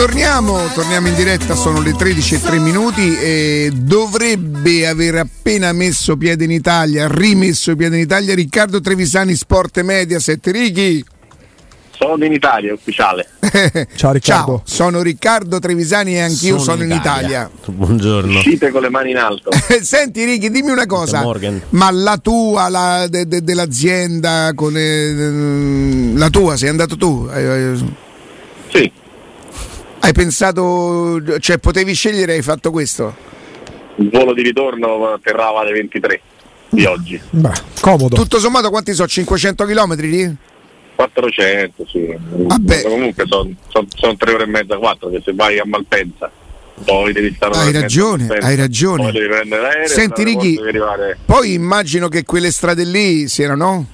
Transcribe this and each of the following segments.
torniamo, torniamo in diretta, sono le 13 e 3 minuti e dovrebbe aver appena messo piede in Italia, rimesso piede in Italia Riccardo Trevisani Sport Media, Sette Righi. Sono in Italia, ufficiale. Ciao Riccardo. Ciao, sono Riccardo Trevisani e anch'io sono, sono in Italia. Italia. Buongiorno. Uscite con le mani in alto. Senti Righi, dimmi una cosa. Ma la tua, la, de, de, dell'azienda, con, eh, la tua, sei andato tu? Sì. Hai pensato, cioè potevi scegliere, hai fatto questo? Il volo di ritorno atterrava alle 23 di oggi. Beh, comodo. Tutto sommato quanti sono? 500 km lì? 400, sì. Vabbè. Comunque sono son, son tre ore e mezza, quattro, che se vai a Malpensa poi devi stare hai ragione, Malpensa, hai ragione. Poi devi prendere l'aereo. Senti Righi, poi immagino che quelle strade lì siano, no?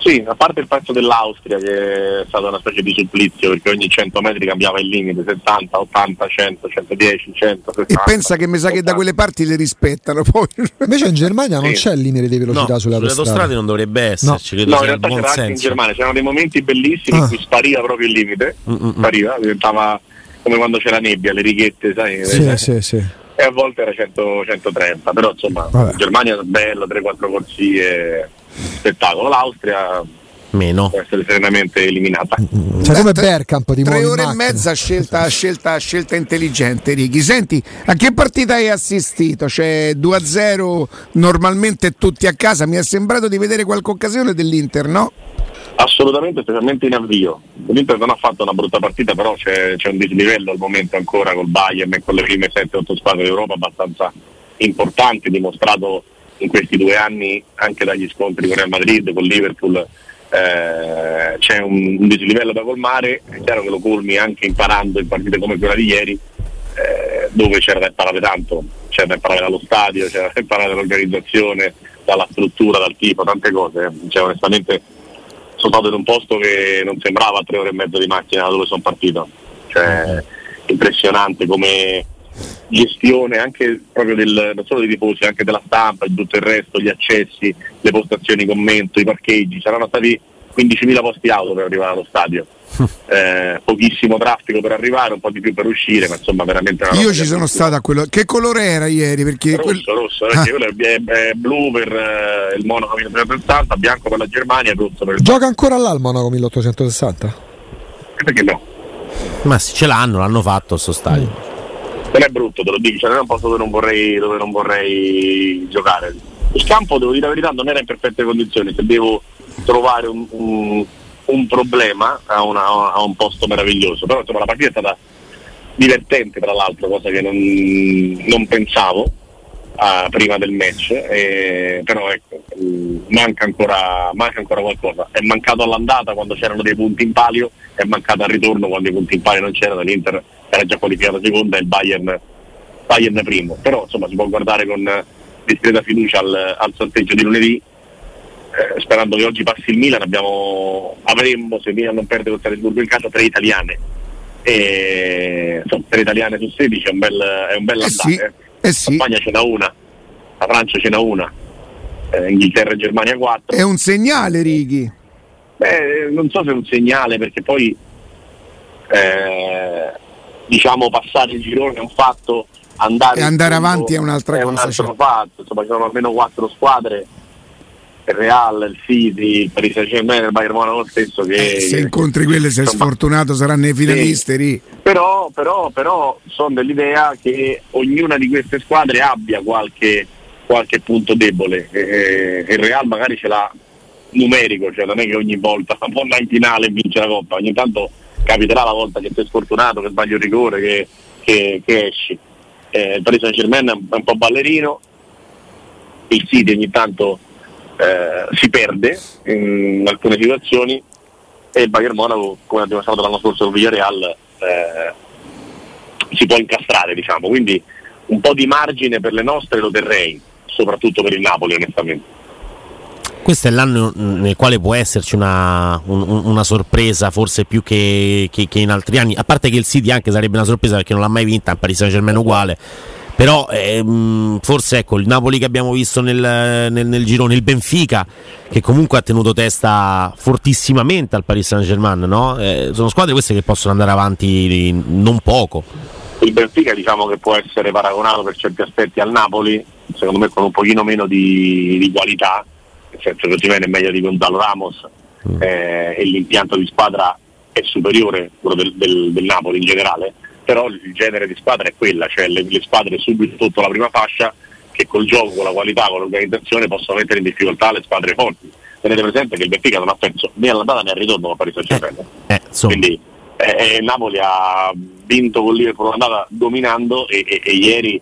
Sì, a parte il pezzo dell'Austria che è stata una specie di supplizio perché ogni 100 metri cambiava il limite, 70, 80, 100, 110, 100. 60, e pensa che mi sa che da quelle parti le rispettano poi. Invece in Germania sì. non c'è il limite di velocità no, sulle autostrade. non dovrebbe esserci. No, no in realtà c'era anche in Germania, c'erano dei momenti bellissimi ah. in cui spariva proprio il limite, Mm-mm. spariva, diventava come quando c'è la nebbia, le righette, sai? Sì, eh, sì, sì. E a volte era 100, 130, però insomma, Vabbè. in Germania è bello, 3-4 corsie spettacolo. L'Austria meno può essere serenamente eliminata. Cioè, come Bergkamp di Tre ore e mezza scelta, scelta, scelta intelligente, Righi. Senti, a che partita hai assistito? Cioè 2-0 normalmente tutti a casa. Mi è sembrato di vedere qualche occasione dell'Inter, no? Assolutamente, specialmente in avvio. L'Inter non ha fatto una brutta partita, però c'è, c'è un dislivello al momento ancora col Bayern e con le prime 7-8 squadre d'Europa abbastanza importanti, dimostrato in questi due anni anche dagli scontri con Real Madrid, con Liverpool, eh, c'è un, un, dislivello da colmare, è chiaro che lo colmi anche imparando in partite come quella di ieri, eh, dove c'era da imparare tanto, c'era da imparare dallo stadio, c'era da imparare dall'organizzazione, dalla struttura, dal tipo, tante cose. Cioè, onestamente sono stato in un posto che non sembrava tre ore e mezza di macchina da dove sono partito. Cioè, impressionante come gestione anche proprio del, non solo dei tifosi, anche della stampa e tutto il resto, gli accessi, le postazioni commento, i parcheggi, saranno stati 15.000 posti auto per arrivare allo stadio. Eh, pochissimo traffico per arrivare, un po' di più per uscire, ma insomma veramente una Io ci sono stato a quello. Che colore era ieri? Perché rosso, quel... rosso, perché ah. quello è, è, blu per eh, il Monaco 1860, bianco per la Germania rosso per il Gioca ancora là il Monaco 1860? Perché no? Ma sì, ce l'hanno, l'hanno fatto sto stadio. Mm non è brutto, te lo dico, cioè non è un posto dove non vorrei, dove non vorrei giocare. Il campo, devo dire la verità, non era in perfette condizioni, se devo trovare un, un, un problema a, una, a, un posto meraviglioso, però insomma la partita è stata divertente tra l'altro, cosa che non, non pensavo uh, prima del match, eh, però ecco, manca ancora, manca ancora qualcosa. È mancato all'andata quando c'erano dei punti in palio, è mancato al ritorno quando i punti in palio non c'erano, l'Inter era già qualificato seconda e il Bayern, Bayern primo. Però insomma si può guardare con discreta fiducia al, al sorteggio di lunedì. Eh, sperando che oggi passi il Milan, abbiamo, avremmo, se Milan non perde con Salisburgo in casa, tre italiane. E, insomma, tre italiane su 16 è un bel, è un bel eh andare. Sì, eh sì. La Spagna ce n'ha una, la Francia ce n'ha una, eh, Inghilterra e Germania 4. È un segnale, Righi. Beh, non so se è un segnale perché poi eh, diciamo passare il girone è un fatto, andare, andare avanti è un'altra è cosa. Un altro cioè. fatto, insomma ci sono almeno quattro squadre il Real, il City, il Paris Saint Germain, il Bayern Monaco stesso che, eh, se incontri quelle sei insomma, sfortunato saranno i finalisti sì. però, però, però sono dell'idea che ognuna di queste squadre abbia qualche, qualche punto debole e, e il Real magari ce l'ha numerico cioè non è che ogni volta andare in finale vince la Coppa ogni tanto capiterà la volta che sei sfortunato, che sbagli il rigore, che, che, che esci. Eh, il Paris Saint Germain è un po' ballerino, il City ogni tanto eh, si perde in alcune situazioni e il Bayern Monaco, come ha dimostrato l'anno scorso con Villarreal, eh, si può incastrare, diciamo. Quindi un po' di margine per le nostre lo terrei, soprattutto per il Napoli onestamente questo è l'anno nel quale può esserci una, un, una sorpresa, forse più che, che, che, in altri anni. A parte che il City anche sarebbe una sorpresa perché non l'ha mai vinta, il Paris Saint Germain uguale. Però ehm, forse ecco il Napoli che abbiamo visto nel, nel, nel, girone, il Benfica che comunque ha tenuto testa fortissimamente al Paris Saint Germain, no? eh, sono squadre queste che possono andare avanti non poco. Il Benfica diciamo che può essere paragonato per certi aspetti al Napoli, secondo me con un pochino meno di, di qualità, senso che Osimene è meglio di Gonzalo Ramos mm. eh, e l'impianto di squadra è superiore quello del, del, del Napoli in generale però il genere di squadra è quella, cioè le, le squadre subito sotto la prima fascia che col gioco, con la qualità, con l'organizzazione possono mettere in difficoltà le squadre forti. Tenete presente che il Benfica non ha perso né all'andata né al ritorno a Paris Saint-Germain. Eh, eh, Quindi eh, eh, Napoli ha vinto con Liverpool l'andata dominando e, e, e, ieri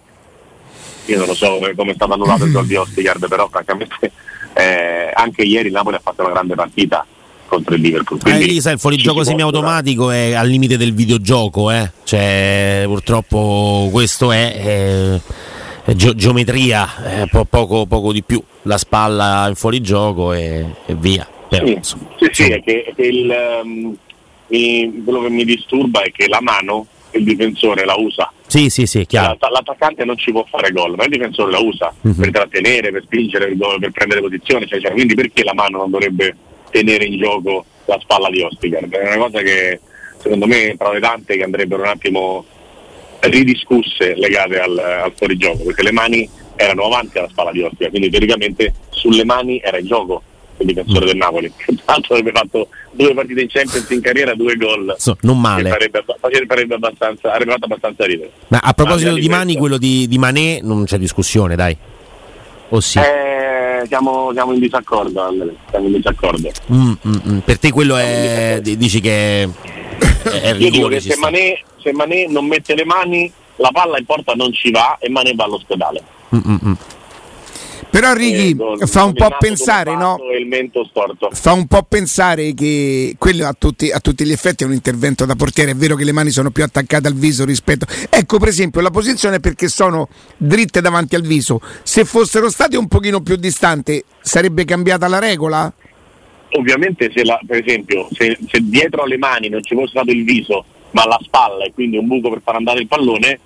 io non lo so come è stato annullato il gol di Ostigard, però francamente eh, anche ieri il Napoli ha fatto una grande partita contro il Liverpool. Eh, lì sai, il fuorigioco semiautomatico è al limite del videogioco, eh? cioè, purtroppo questo è, è, è ge- geometria, po- poco, poco, di più, la spalla in fuorigioco e, e via. Però, sì, insomma, sì, sì, è che, che il, um, il, quello che mi disturba è che la mano il difensore la usa. Sì, sì, sì, chiaro. L'attaccante non ci può fare gol, ma il difensore la usa uh-huh. per trattenere, per spingere, per, per prendere posizione. Cioè, cioè, quindi perché la mano non dovrebbe tenere in gioco la spalla di Ostigar. È una cosa che secondo me tra le tante che andrebbero un attimo ridiscusse legate al, al fuorigioco, perché le mani erano avanti alla spalla di Ostigar, quindi teoricamente sulle mani era in gioco il difensore del Napoli. Tra l'altro avrebbe fatto due partite in Champions in carriera, due gol. So, non male. Farebbe, farebbe abbastanza, avrebbe fatto abbastanza ridere. Ma a proposito di mani, quello di, di Manè non c'è discussione, dai. O sì? Eh, siamo, siamo, in disaccordo, siamo in disaccordo. Mm, mm, mm. Per te quello è, dici che è, è Io dico che se Manè, se Manè, non mette le mani, la palla in porta non ci va e Manè va all'ospedale. Mm, mm, mm. Però Righi eh, fa un po' pensare, no? Fa un po' pensare che quello a tutti, a tutti, gli effetti è un intervento da portiere. È vero che le mani sono più attaccate al viso rispetto. Ecco, per esempio, la posizione è perché sono dritte davanti al viso. Se fossero state un pochino più distanti, sarebbe cambiata la regola? Ovviamente, se la, per esempio, se, se dietro alle mani non ci fosse stato il viso, ma la spalla e quindi un buco per far andare il pallone,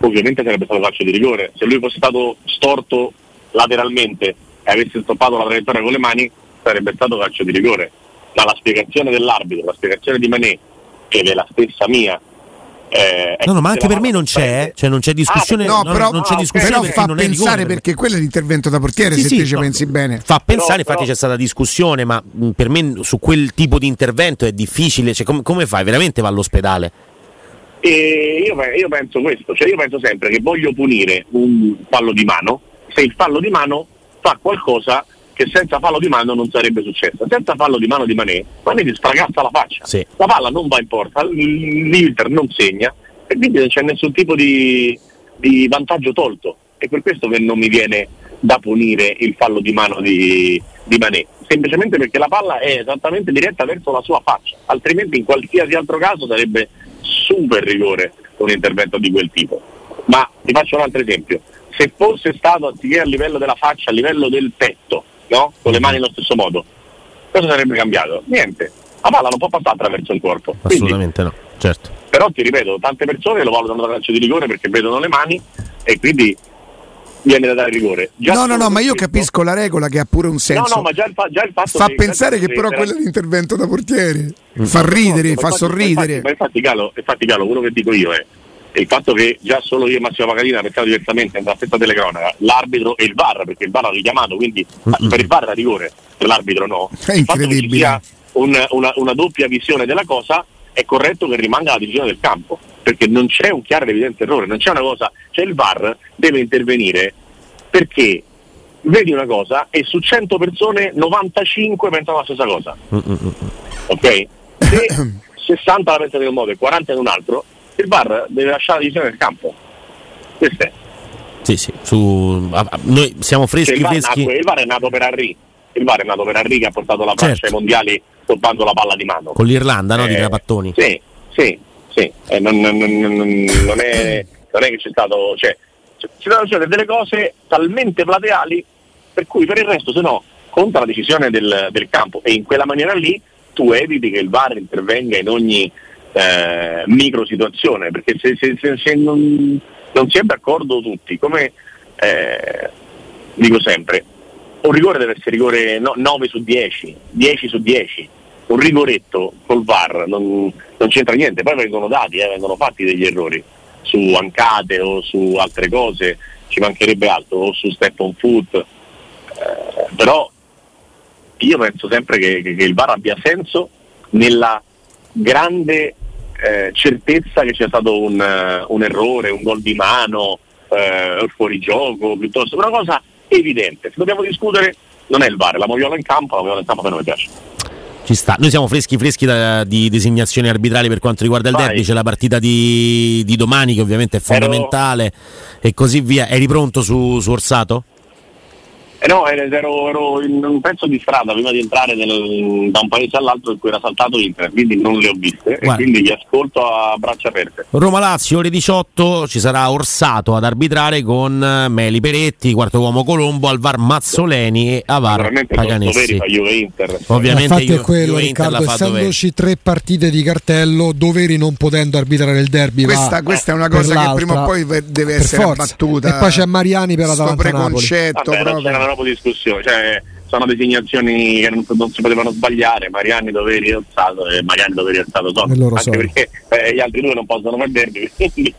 ovviamente sarebbe stato calcio di rigore. Se lui fosse stato storto lateralmente e avesse stoppato la traiettoria con le mani sarebbe stato calcio di rigore. Ma la spiegazione dell'arbitro, la spiegazione di Manè ed è la stessa mia. Eh, no, no, ma anche per me non c'è, eh? cioè non c'è discussione. Ah, no, però, non c'è discussione però fa pensare rigore, perché quello è l'intervento da portiere. Sì, se sì, te ci no, pensi bene, fa pensare. Però, infatti, però... c'è stata discussione, ma per me su quel tipo di intervento è difficile. Cioè, com- come fai? Veramente va all'ospedale? E io, io penso questo, cioè io penso sempre che voglio punire un fallo di mano se il fallo di mano fa qualcosa che senza fallo di mano non sarebbe successo. Senza fallo di mano di Manè, Manè ti sfragazza la faccia. Sì. La palla non va in porta, l'Inter non segna e quindi non c'è nessun tipo di, di, vantaggio tolto. E per questo che non mi viene da punire il fallo di mano di, di Manè. Semplicemente perché la palla è esattamente diretta verso la sua faccia, altrimenti in qualsiasi altro caso sarebbe super rigore un intervento di quel tipo. Ma ti faccio un altro esempio se fosse stato anziché a livello della faccia, a livello del petto, no? con le mani allo stesso modo, cosa sarebbe cambiato? Niente. La palla non può passare attraverso il corpo. Assolutamente quindi, no, certo. Però ti ripeto, tante persone lo valutano da calcio di rigore perché vedono le mani e quindi viene da dare rigore. Già no, no, no, ma io capisco la regola che ha pure un senso. No, no, ma già il, fa- già il fatto fa pensare che però quello è l'intervento da portiere. Mm. Fa ridere, no, fa infatti, sorridere. Ma infatti, Galo, infatti, Galo, quello che dico io è il fatto che già solo io e Massimo Pagadina pensavo diversamente nella stessa telecronaca, l'arbitro e il VAR, perché il VAR ha richiamato, quindi mm-hmm. per il VAR era rigore, per l'arbitro no. È incredibile. Un, una, una doppia visione della cosa, è corretto che rimanga la decisione del campo, perché non c'è un chiaro ed evidente errore, non c'è una cosa, cioè il VAR deve intervenire perché vedi una cosa e su 100 persone 95 pensano la stessa cosa. Mm-hmm. Ok? Se 60 la pensano in un modo e 40 in un altro, il VAR deve lasciare la decisione del campo. Questo è. Sì, sì, su, noi siamo freschi, cioè, il, VAR nacque, il VAR è nato per Henry, il VAR è nato per Henry che ha portato la Francia certo. ai mondiali toppando la palla di mano. Con l'Irlanda, no? Eh, di Trapattoni. Sì, sì, sì. Eh, non, non, non, non, è, non è che c'è stato. Cioè, ci sono succedere delle cose talmente plateali per cui per il resto, se no, conta la decisione del, del campo e in quella maniera lì tu eviti che il VAR intervenga in ogni eh, micro situazione, perché se, se, se, se non, non si è d'accordo tutti, come eh, dico sempre, un rigore deve essere rigore no, 9 su 10, 10 su 10, un rigoretto col VAR non, non c'entra niente, poi vengono dati, eh, vengono fatti degli errori su ancate o su altre cose, ci mancherebbe altro, o su step on foot, eh, però io penso sempre che, che, che il VAR abbia senso nella grande eh, certezza che c'è stato un, uh, un errore, un gol di mano, uh, fuori gioco, piuttosto una cosa evidente. Se dobbiamo discutere non è il VAR, la moviola in campo, la moviola in campo a me non mi piace. Ci sta. Noi siamo freschi freschi da, di designazioni arbitrali per quanto riguarda il Vai. derby, c'è la partita di, di, domani che ovviamente è fondamentale Ero... e così via. Eri pronto su, su Orsato? Eh no, ero, ero, in un pezzo di strada prima di entrare nel, da un paese all'altro in cui era saltato internet, quindi non le ho viste Guarda. e quindi li ascolto a braccia aperte. Roma-Lazio ore 18 ci sarà Orsato ad arbitrare con Meli Peretti, quarto uomo Colombo, Alvar Mazzoleni e Avar Paganessi. Ovviamente Infatti è quello Juve Riccardo, essendoci tre partite di cartello, Doveri non potendo arbitrare il derby. Questa, questa è una cosa che prima o poi deve essere forza. abbattuta. E poi c'è Mariani per la Vabbè, proprio proprio discussione, cioè sono designazioni che non, non si potevano sbagliare, Mariani Doveri Orsato e Mariani Doveri Orsato sono, anche sono. perché eh, gli altri due non possono perderli, quindi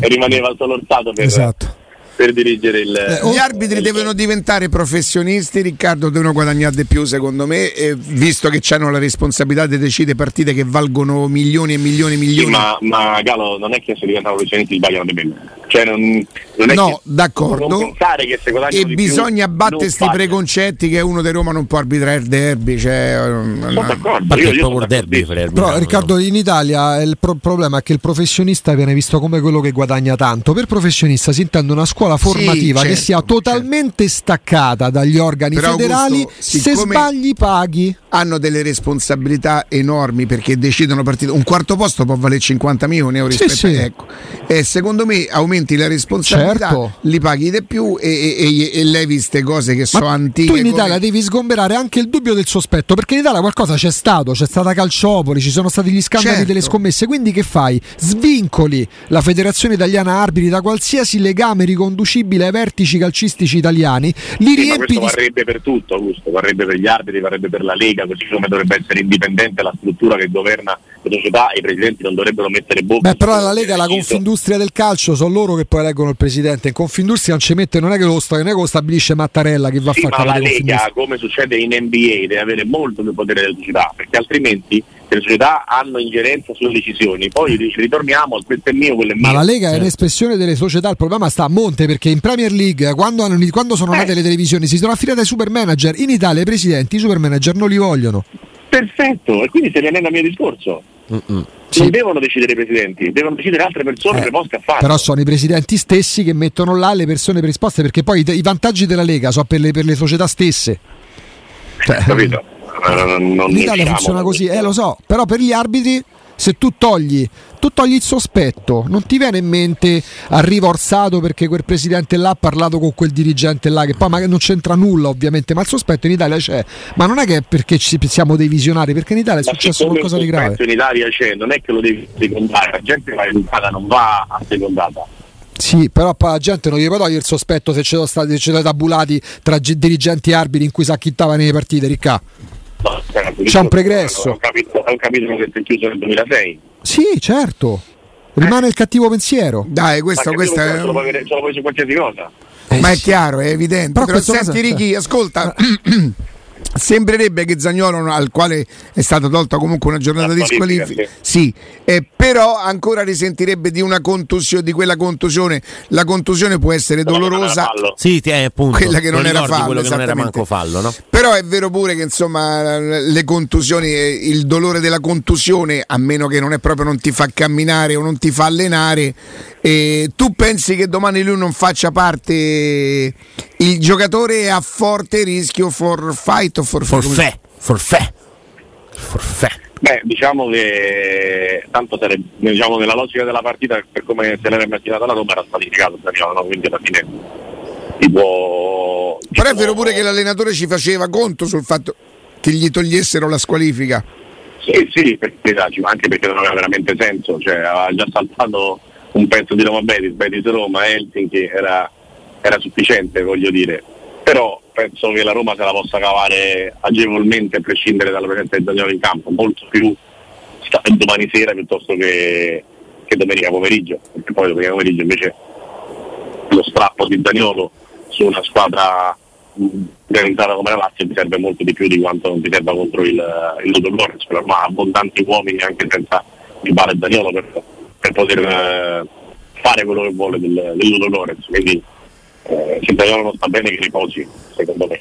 rimaneva solo Orsato per... Esatto per dirigere il. Eh, gli arbitri il... devono diventare professionisti, Riccardo, devono guadagnare di più, secondo me, e visto che hanno la responsabilità di decidere partite che valgono milioni e milioni e milioni. Sì, ma, ma Galo, non è che se diventano professionisti sbagliano di meno. Cioè, non, non no, d'accordo. e bisogna battere questi preconcetti che uno di Roma non può arbitrare il derby. Cioè, sono no. d'accordo. Io, io sono derby Però, Riccardo, in Italia il pro- problema è che il professionista viene visto come quello che guadagna tanto. Per professionista si intende una scuola scuola formativa sì, certo, che sia totalmente certo. staccata dagli organi Però federali, Augusto, se sbagli paghi. Hanno delle responsabilità enormi perché decidono partite. Un quarto posto può valere 50 milioni euro rispetto sì, sì. Ecco. E secondo me aumenti la responsabilità, certo. li paghi di più e, e, e, e levi queste cose che sono antiche. Tu in Italia come... devi sgomberare anche il dubbio del sospetto perché in Italia qualcosa c'è stato, c'è stata Calciopoli, ci sono stati gli scandali certo. delle scommesse. Quindi che fai? Svincoli la Federazione Italiana Arbitri da qualsiasi legame riconducibile riconducibile ai vertici calcistici italiani, li sì, riempi questo varrebbe per tutto, Augusto, varrebbe per gli arbitri, varrebbe per la Lega, così come dovrebbe essere indipendente la struttura che governa la società, i presidenti non dovrebbero mettere bocca. Beh, però la Lega, la Confindustria del calcio, sono loro che poi eleggono il presidente. In Confindustria non ci mette, non è che lo, non è che lo stabilisce Mattarella che va sì, a fare ma la Lega, come succede in NBA, deve avere molto più potere della società, perché altrimenti le società hanno ingerenza sulle decisioni. Poi ritorniamo, questo è mio, quello è mio. Ma la Lega è un'espressione delle società, il problema sta a monte perché in Premier League, quando, hanno, quando sono nate eh. le televisioni, si sono affidate ai super manager. In Italia i presidenti i super manager non li vogliono. Perfetto, e quindi se ne viene al mio discorso. Mm-mm. Sì. Non devono decidere i presidenti, devono decidere altre persone eh, preposte a farlo. Però sono i presidenti stessi che mettono là le persone predisposte perché poi i, i vantaggi della Lega sono per le, per le società stesse. Cioè, capito? Non L'Italia funziona così, eh, lo so, però per gli arbitri se tu togli, tu togli il sospetto, non ti viene in mente arriva Orsato perché quel presidente là ha parlato con quel dirigente là, che poi magari non c'entra nulla ovviamente, ma il sospetto in Italia c'è. Ma non è che è perché ci siamo dei visionari, perché in Italia è successo qualcosa di grave. in Italia c'è, non è che lo devi secondare, la gente va educata, non va a secondata. Sì, però la gente non gli può togliere il sospetto se c'è stati, stati tabulati tra dirigenti e arbitri in cui si acchittava nelle partite, Ricca. C'è un pregresso. È un, capitolo, che si è chiuso nel 2006. Sì, certo. Rimane eh. il cattivo pensiero. Dai, questo, questo è. Ce lo puoi su qualsiasi cosa. Eh, Ma è chiaro, è evidente. Però, Però senti, Ricky, ascolta. Sembrerebbe che Zagnolo, al quale è stata tolta comunque una giornata di squalifica, sì, eh, però ancora risentirebbe di una contusione, di quella contusione. La contusione può essere dolorosa, sì, è appunto, quella che non era fallo, che non era manco fallo, no? Però è vero pure che insomma le contusioni, il dolore della contusione, a meno che non è proprio non ti fa camminare o non ti fa allenare, eh, tu pensi che domani lui non faccia parte il giocatore è a forte rischio for fight o for forfè? Forfè. Forfè. Beh, diciamo che tanto sarebbe, diciamo, nella logica della partita, per come se l'era immaginata la Roma, era squalificato no? quindi alla fine si può. Però è vero pure che l'allenatore ci faceva conto sul fatto che gli togliessero la squalifica. Sì, sì, perché, anche perché non aveva veramente senso, cioè aveva già saltato un pezzo di Roma Betis, Betis Roma, Helsinki era, era sufficiente, voglio dire. Però penso che la Roma se la possa cavare agevolmente a prescindere dalla presenza di Daniele in campo, molto più domani sera piuttosto che, che domenica pomeriggio, perché poi domenica pomeriggio invece lo strappo di Daniolo su una squadra organizzata come la Lazio ti serve molto di più di quanto non ti serva contro il, il Ludo Lorenz, però ha abbondanti uomini anche senza Dybala e Daniolo per, per poter eh, fare quello che vuole del, del Ludo Lorenz, quindi eh, se Daniolo non sta bene che riposi, secondo me.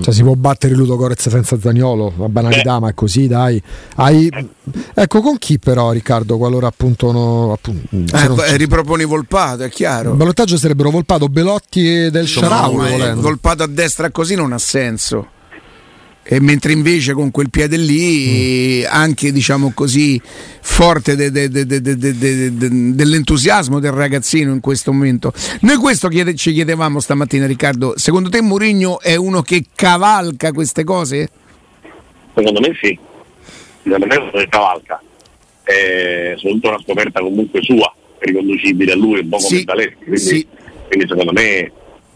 Cioè, si può battere Ludo Corez senza Zagnolo, la banalità, Beh. ma è così, dai. Hai... Ecco, con chi però, Riccardo, qualora appunto, no, appunto eh, non... riproponi Volpato, è chiaro. Il ballottaggio sarebbero Volpato, Belotti e del Sharawi. Volpato a destra così non ha senso. E mentre invece con quel piede lì, mm. anche diciamo così, forte de, de, de, dell'entusiasmo del ragazzino in questo momento. Noi questo chiede, ci chiedevamo stamattina, Riccardo. Secondo te Mourinho è uno che cavalca queste cose? Secondo me sì. Secondo me è cavalca. È soprattutto una scoperta comunque sua, riconducibile a lui, un po' come sì, Zaleschi. Quindi, sì. quindi secondo me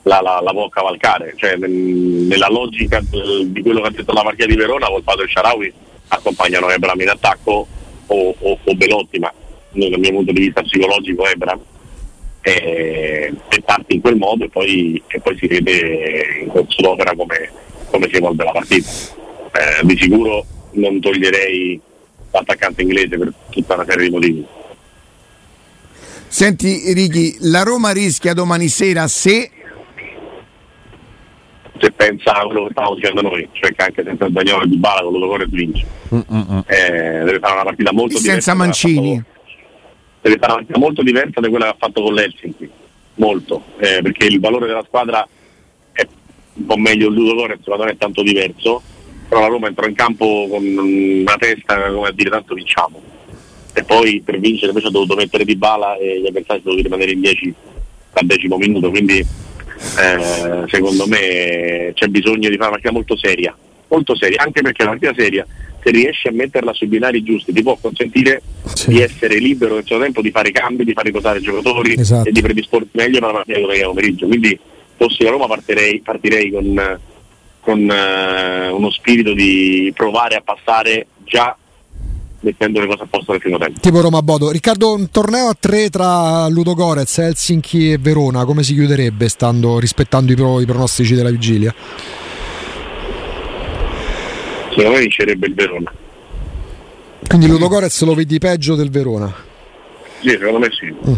la, la, la può cavalcare. Cioè, nel, nella logica di quello che ha detto la partita di Verona, Volpato e Sharawi accompagnano Ebram in attacco o, o, o Belotti, ma dal mio punto di vista psicologico Ebram. E, e parte in quel modo e poi, e poi si vede in corso come, come si evolve la partita. Eh, di sicuro non toglierei l'attaccante inglese per tutta una serie di motivi. Senti Righi, la Roma rischia domani sera se se pensa a quello che stavamo dicendo noi, cioè che anche senza Daniele e Dybala con l'Odogore vince. Mm-mm. Eh, deve fare una partita molto diversa. Senza Mancini. Deve fare una partita molto diversa da quella che ha fatto con l'Helsinki, molto, eh, perché il valore della squadra è un po' meglio il Ludogore, secondo me è tanto diverso, però la Roma entrò in campo con una testa come a dire tanto vinciamo. E poi per vincere invece ha dovuto mettere Dybala e gli avversari sono dovuti rimanere in 10 al decimo minuto, quindi eh, secondo me c'è bisogno di fare una partita molto seria, molto seria, anche perché la partita seria, se riesci a metterla sui binari giusti, ti può consentire sì. di essere libero nel suo tempo, di fare cambi, di fare riposare i giocatori esatto. e di predisporti meglio per la partita domenica pomeriggio. Quindi fossi a Roma partirei, partirei con, con uh, uno spirito di provare a passare già mettendo le cose a posto nel primo tempo. Tipo Roma Bodo. Riccardo, un torneo a tre tra Ludo Gorez, Helsinki e Verona, come si chiuderebbe stando, rispettando i, pro, i pronostici della vigilia? Secondo me vincerebbe il Verona. Quindi Ludo Gorez lo vedi peggio del Verona? Sì, secondo me sì. Mm.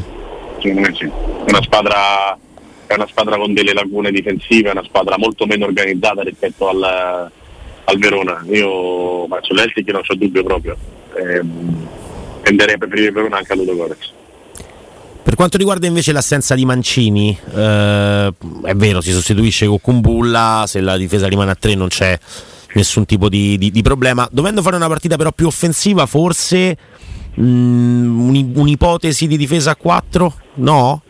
Secondo me sì. È una squadra è una squadra con delle lacune difensive, è una squadra molto meno organizzata rispetto al, al Verona. Io ma sull'Helsinki non c'ho dubbio proprio ehm, tenderei a preferire Verona anche a Ludo. Per quanto riguarda invece l'assenza di Mancini, eh, è vero, si sostituisce con Kumbulla, se la difesa rimane a 3 non c'è nessun tipo di, di, di, problema. Dovendo fare una partita però più offensiva, forse mh, mm, un'ipotesi di difesa a 4? No?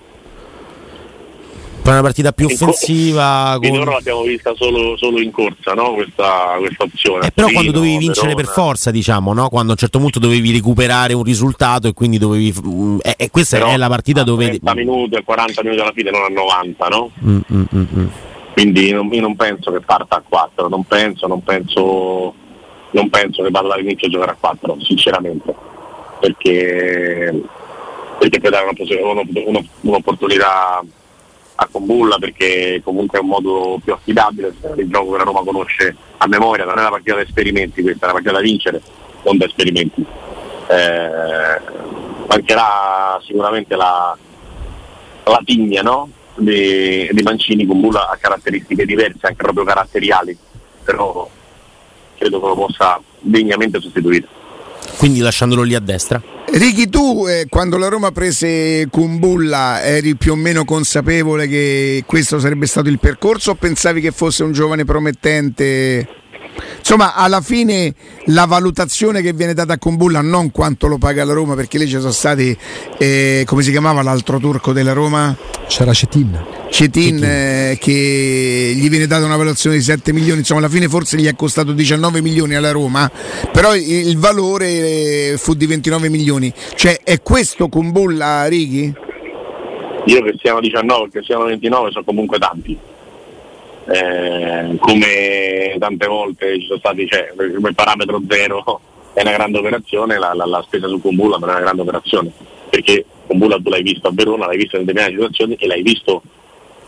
Fare una partita più offensiva. Con... Finora l'abbiamo vista solo, solo in corsa, no? questa, questa, opzione. Eh, però quando dovevi vincere Verona. per forza, diciamo, no? quando a un certo punto dovevi recuperare un risultato e quindi dovevi. Mm, eh, eh, questa però è la partita dove. 30 minuti e 40 minuti alla fine, non a 90, no? Mm, mm, mm, mm, quindi non, io non penso che parta a 4, non penso, non penso, non penso che vada dall'inizio a giocare a 4, sinceramente. Perché, perché puoi dare una, un'opportunità a Combulla perché comunque è un modo più affidabile, il gioco che la Roma conosce a memoria, non è una partita da esperimenti questa, è una partita da vincere, non da esperimenti. Eh, mancherà sicuramente la, la tigna no? di, di Mancini, Combulla ha caratteristiche diverse, anche proprio caratteriali, però credo che lo possa degnamente sostituire. Quindi lasciandolo lì a destra? Ricky, tu eh, quando la Roma prese Kumbulla eri più o meno consapevole che questo sarebbe stato il percorso o pensavi che fosse un giovane promettente? Insomma, alla fine la valutazione che viene data a Combulla non quanto lo paga la Roma, perché lì ci sono stati, eh, come si chiamava l'altro turco della Roma? C'era Cetin. Cetin, eh, che gli viene data una valutazione di 7 milioni, insomma alla fine forse gli è costato 19 milioni alla Roma, però il, il valore eh, fu di 29 milioni. Cioè è questo Combulla, Righi? Io che siano 19, che siano 29 sono comunque tanti. Eh, come tante volte ci sono stati, cioè, come parametro zero è una grande operazione, la, la, la spesa su Combulla non è una grande operazione, perché Combulla tu l'hai visto a Verona, l'hai visto in determinate situazioni e l'hai visto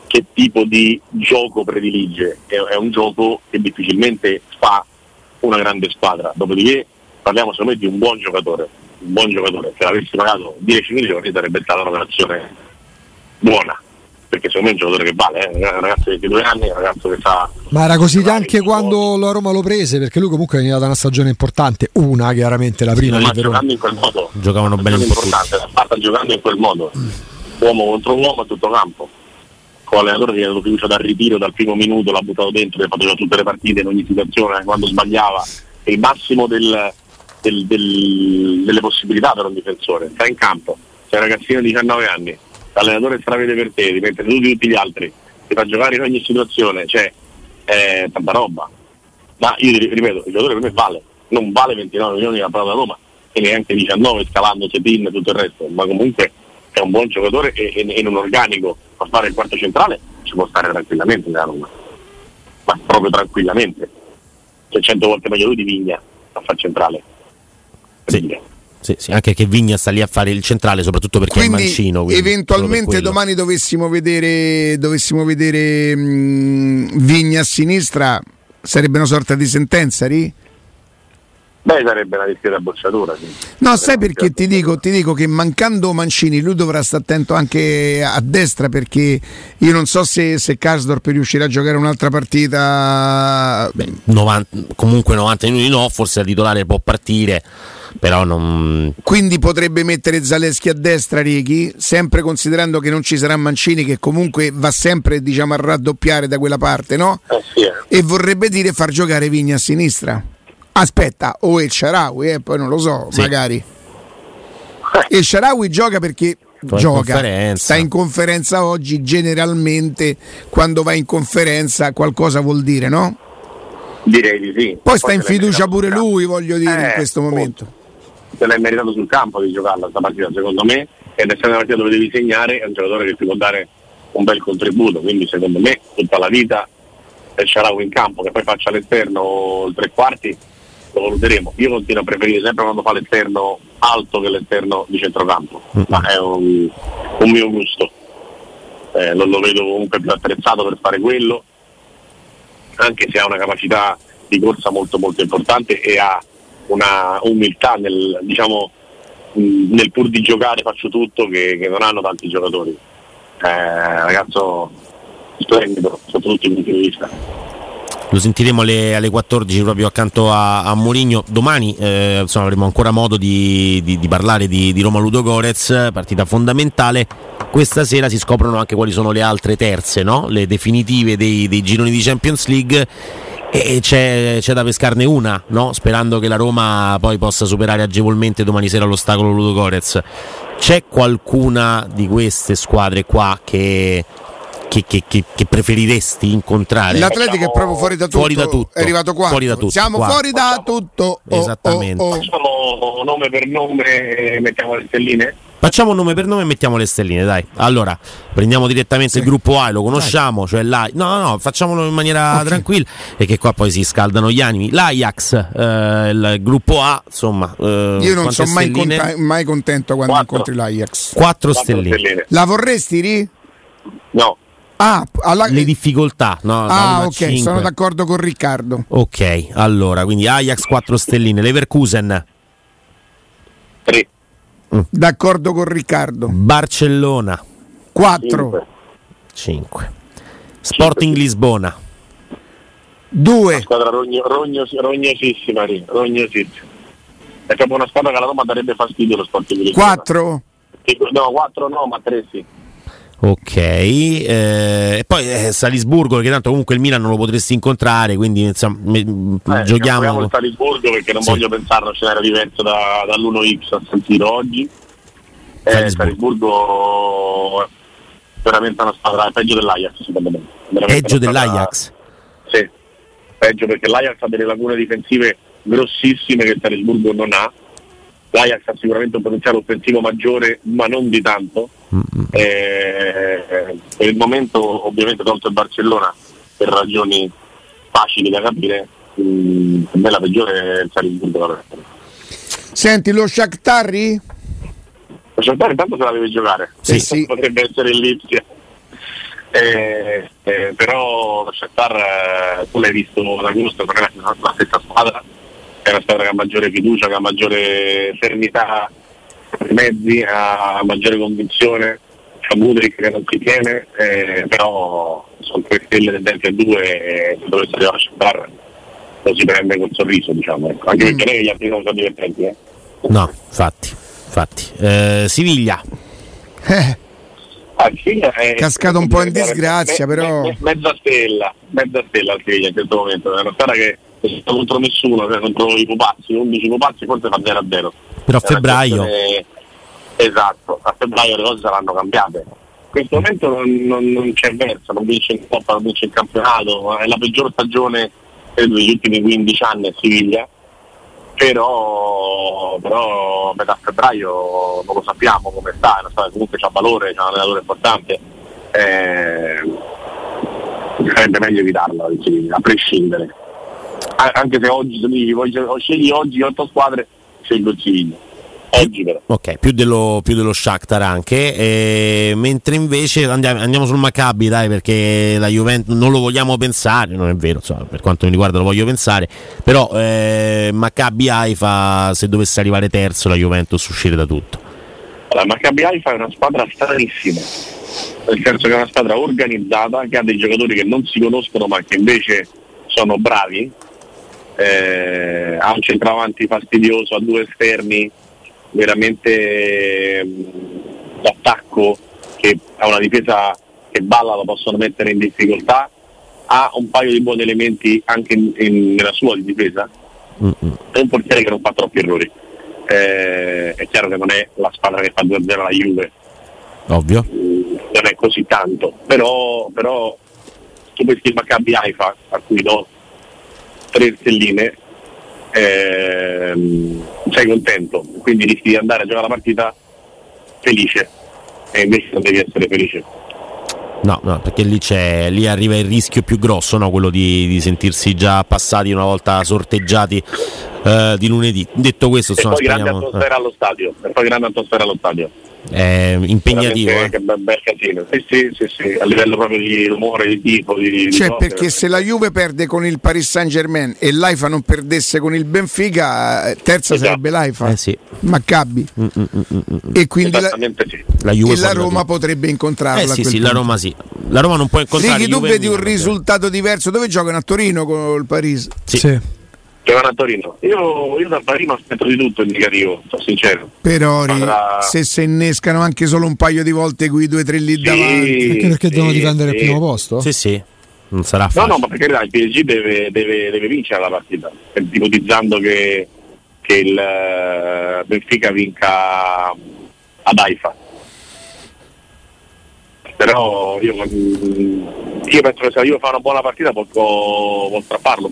che tipo di gioco predilige. È, è un gioco che difficilmente fa una grande squadra, dopodiché parliamo secondo me di un buon giocatore, un buon giocatore, se l'avessi pagato 10 milioni sarebbe stata un'operazione buona perché secondo me è un giocatore che vale, eh? un ragazzo di 22 anni, un ragazzo che sa. Ma era così anche quando la Roma lo prese, perché lui comunque veniva da una stagione importante, una chiaramente la prima sì, ma giocando in quel modo. Giocavano bene importante, sta giocando in quel modo. Uomo contro uomo a tutto campo. Con l'allenatore che ha dato fiducia dal ritiro dal primo minuto, l'ha buttato dentro, l'ha fatto tutte le partite in ogni situazione, quando sbagliava. È il massimo del, del, del, delle possibilità per un difensore. Sta in campo, sei un ragazzino di 19 anni l'allenatore stravede per te, ti mette tutti, tutti gli altri, ti fa giocare in ogni situazione, cioè è tanta roba. Ma io ripeto, il giocatore per me vale, non vale 29 milioni la parola da Roma e neanche 19 scalando Cetin e tutto il resto, ma comunque è un buon giocatore e, e, e in un organico a fare il quarto centrale ci può stare tranquillamente nella Roma, ma proprio tranquillamente. C'è 100 volte meglio lui di Vigna a far centrale. Sì. Sì, sì, anche che Vigna sta lì a fare il centrale, soprattutto perché quindi, è mancino. Quindi eventualmente domani dovessimo vedere, dovessimo vedere mh, Vigna a sinistra, sarebbe una sorta di sentenza, Ri? Beh, sarebbe una discreta bocciatura. Sì. No, sai perché ti dico, ti dico, che mancando Mancini lui dovrà stare attento anche a destra perché io non so se, se Karsdorp riuscirà a giocare un'altra partita. Beh, 90, comunque 90 minuti no, forse la titolare può partire però non... Quindi potrebbe mettere Zaleschi a destra Righi, sempre considerando che non ci sarà Mancini che comunque va sempre diciamo, a raddoppiare da quella parte, no? Eh sì, eh. E vorrebbe dire far giocare Vigna a sinistra. Aspetta, o El Sharawi, eh, poi non lo so, Sì. magari. El Sharawi gioca perché in gioca, conferenza. sta in conferenza oggi, generalmente quando va in conferenza qualcosa vuol dire, no? Direi di sì. Poi sta in fiducia pure lui, voglio dire, in Eh, questo appunto. momento. Se l'hai meritato sul campo di giocarla questa partita, secondo me, ed essendo una partita dove devi segnare, è un giocatore che ti può dare un bel contributo, quindi secondo me tutta la vita il Sharawi in campo, che poi faccia l'esterno o il tre quarti, lo valuteremo. Io continuo a preferire sempre quando fa l'esterno alto che l'esterno di centrocampo, ma è un, un mio gusto. Eh, lo, lo vedo comunque più attrezzato per fare quello, anche se ha una capacità di corsa molto molto importante e ha una umiltà nel, diciamo, nel pur di giocare faccio tutto che, che non hanno tanti giocatori. Eh, ragazzo splendido sotto tutti i punti di vista. Lo sentiremo alle, alle 14 proprio accanto a, a Mourinho. Domani eh, insomma, avremo ancora modo di, di- di parlare di, di Roma Ludo Gorez, partita fondamentale. Questa sera si scoprono anche quali sono le altre terze, no? le definitive dei, dei gironi di Champions League. E c'è, c'è da pescarne una, no? sperando che la Roma poi possa superare agevolmente domani sera l'ostacolo Ludo Gorez. C'è qualcuna di queste squadre qua che, che- che- che- che preferiresti incontrare? L'Atletica è proprio fuori da tutto, Fuori da tutto. è arrivato qua. Fuori da tutto, Siamo quarto. fuori da tutto. Oh, Esattamente. oh, oh. Facciamo nome per nome e mettiamo le stelline? Facciamo nome per nome e mettiamo le stelline, dai. Allora, prendiamo direttamente il gruppo A, lo conosciamo, cioè l'A- No, no, facciamolo in maniera tranquilla, perché qua poi si scaldano gli animi. L'Ajax, eh, il gruppo A, insomma. eh, Io non sono mai, conta- mai contento quando Quattro. incontri l'Ajax. Quattro Quattro stelline. stelline. La vorresti, Ri? No, Ah, alla- Le difficoltà, no? ah ok, cinque. sono d'accordo con Riccardo. Ok, allora, quindi Ajax 4 stelline, Leverkusen, tre, D'accordo con Riccardo. Barcellona 4, cinque. 5. Sporting Lisbona, 2, Squadra rogno, rognos- rognosissima, rognosissima. È proprio una squadra che alla Roma darebbe fastidio lo sport di Lisbona. 4, Sì, No, quattro no, ma tre sì. Ok, eh, e poi eh, Salisburgo, che tanto comunque il Milan non lo potresti incontrare, quindi insomma, me, eh, giochiamo. il Salisburgo perché non sì. voglio pensare a uno scenario diverso da, dall'1x a sentito oggi. Eh, Salisburgo. Salisburgo è veramente una squadra peggio dell'Ajax, secondo me. Veramente peggio dell'Ajax? Sì, peggio perché l'Ajax ha delle lacune difensive grossissime che Salisburgo non ha l'Ajax ha sicuramente un potenziale offensivo maggiore, ma non di tanto. Eh, per il momento, ovviamente, tolto il Barcellona per ragioni facili da capire, mh, mm, per me la peggiore è il Salisburgo. Senti, lo Shakhtarri? Lo Shakhtar intanto se la deve giocare, sì, sì. potrebbe essere il Lipsia. Eh, eh, però lo Shakhtar, eh, tu l'hai visto da gusto, non è la stessa squadra è una squadra che ha maggiore fiducia, che ha maggiore serenità mezzi, ha maggiore convinzione, c'è Mudrik che non si tiene, eh, però sono tre stelle tendenti a due e se dovesse arrivare a Shakhtar lo si prende col sorriso, diciamo, ecco. anche perché lei gli altri non sono divertenti. Eh. No, infatti, infatti. Eh, Siviglia. Eh. Ah, è cascato un po' in disgrazia, me, però. Me, mezza stella, mezza stella al Siviglia in questo momento. È una squadra che sta contro nessuno, cioè contro i pupazzi, 11 pupazzi forse fa 0 a 0. Però a febbraio. È... Esatto, a febbraio le cose saranno cambiate. In questo momento non, non, non c'è verso, non vince in Coppa, non vince il campionato, è la peggior stagione credo degli ultimi 15 anni a Siviglia, però, però a metà febbraio non lo sappiamo come sta, comunque c'ha valore, c'ha un allenatore importante. Eh, sarebbe meglio evitarla a prescindere anche se oggi se mi dici, scegli oggi 8 squadre, scelgo il. Oggi però. Ok, più dello, più dello Shakhtar anche, e, mentre invece andiamo, andiamo, sul Maccabi dai perché la Juventus non lo vogliamo pensare, non è vero, insomma, per quanto mi riguarda lo voglio pensare, però eh, Maccabi Haifa se dovesse arrivare terzo la Juventus uscire da tutto. La Maccabi Haifa è una squadra stranissima, nel senso che è una squadra organizzata che ha dei giocatori che non si conoscono ma che invece sono bravi, eh, ha un centravanti fastidioso, ha due esterni veramente eh, d'attacco che ha una difesa che balla lo possono mettere in difficoltà, ha un paio di buoni elementi anche in, in, nella sua difesa, è un portiere che non fa troppi errori. Eh, è chiaro che non è la squadra che fa 2-0 la Juve, ovvio, mm, non è così tanto, però, però tu questi il Maccabi Haifa a cui do tre stelline ehm, sei contento, quindi rischi di andare a giocare la partita felice e invece non devi essere felice. No, no, perché lì, lì arriva il rischio più grosso, no? quello di, di, sentirsi già passati una volta sorteggiati eh, di lunedì. Detto questo, e poi speriamo... grande atmosfera allo stadio, e poi grande atmosfera allo stadio è impegnativo. Eh? Che bel, casino. Sì, sì, sì, sì, a livello proprio di rumore, di tipo. Di, cioè, di perché se la Juve perde con il Paris Saint Germain e l'AIFA non perdesse con il Benfica, eh, terza esatto. sarebbe l'AIFA. Eh sì. Maccabi. Mm, mm, mm, e quindi la, sì. la, Juve e la Roma potrebbe incontrarla. Eh sì, sì, la Roma sì. La Roma non può incontrare. Righi, tu vedi un risultato diverso. Dove giocano a Torino con il Paris? Sì. sì giocano a Torino. Io, io da Parino aspetto di tutto indicativo, sono sincero. Però Squadra... se si innescano anche solo un paio di volte quei due o tre lì sì, davanti. Anche perché sì, devono difendere sì. il primo posto? Sì, sì. Non sarà facile. No, no, ma perché dai, il PSG deve, deve, deve vincere la partita, ipotizzando che, che il uh, Benfica vinca ad Haifa. Però io, io penso che se io fa una buona partita può, può strapparlo.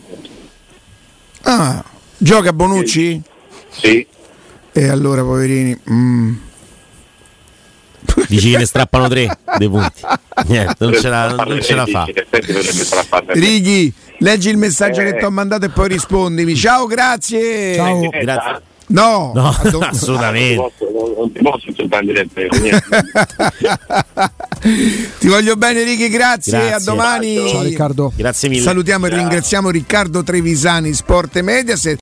Ah, gioca Bonucci? Sì. E allora, poverini. Mm. Dici che ne strappano tre dei punti. Niente, non ce la, non ce la fa. Righi, leggi il messaggio eh. che ti ho mandato e poi rispondimi. Ciao, grazie. Ciao. Grazie. No, no assolutamente. Non ti posso diretta. ti voglio bene, Righi. Grazie. grazie. A domani. Ciao, Riccardo. Grazie mille. Salutiamo Ciao. e ringraziamo Riccardo Trevisani, Sport e Mediaset.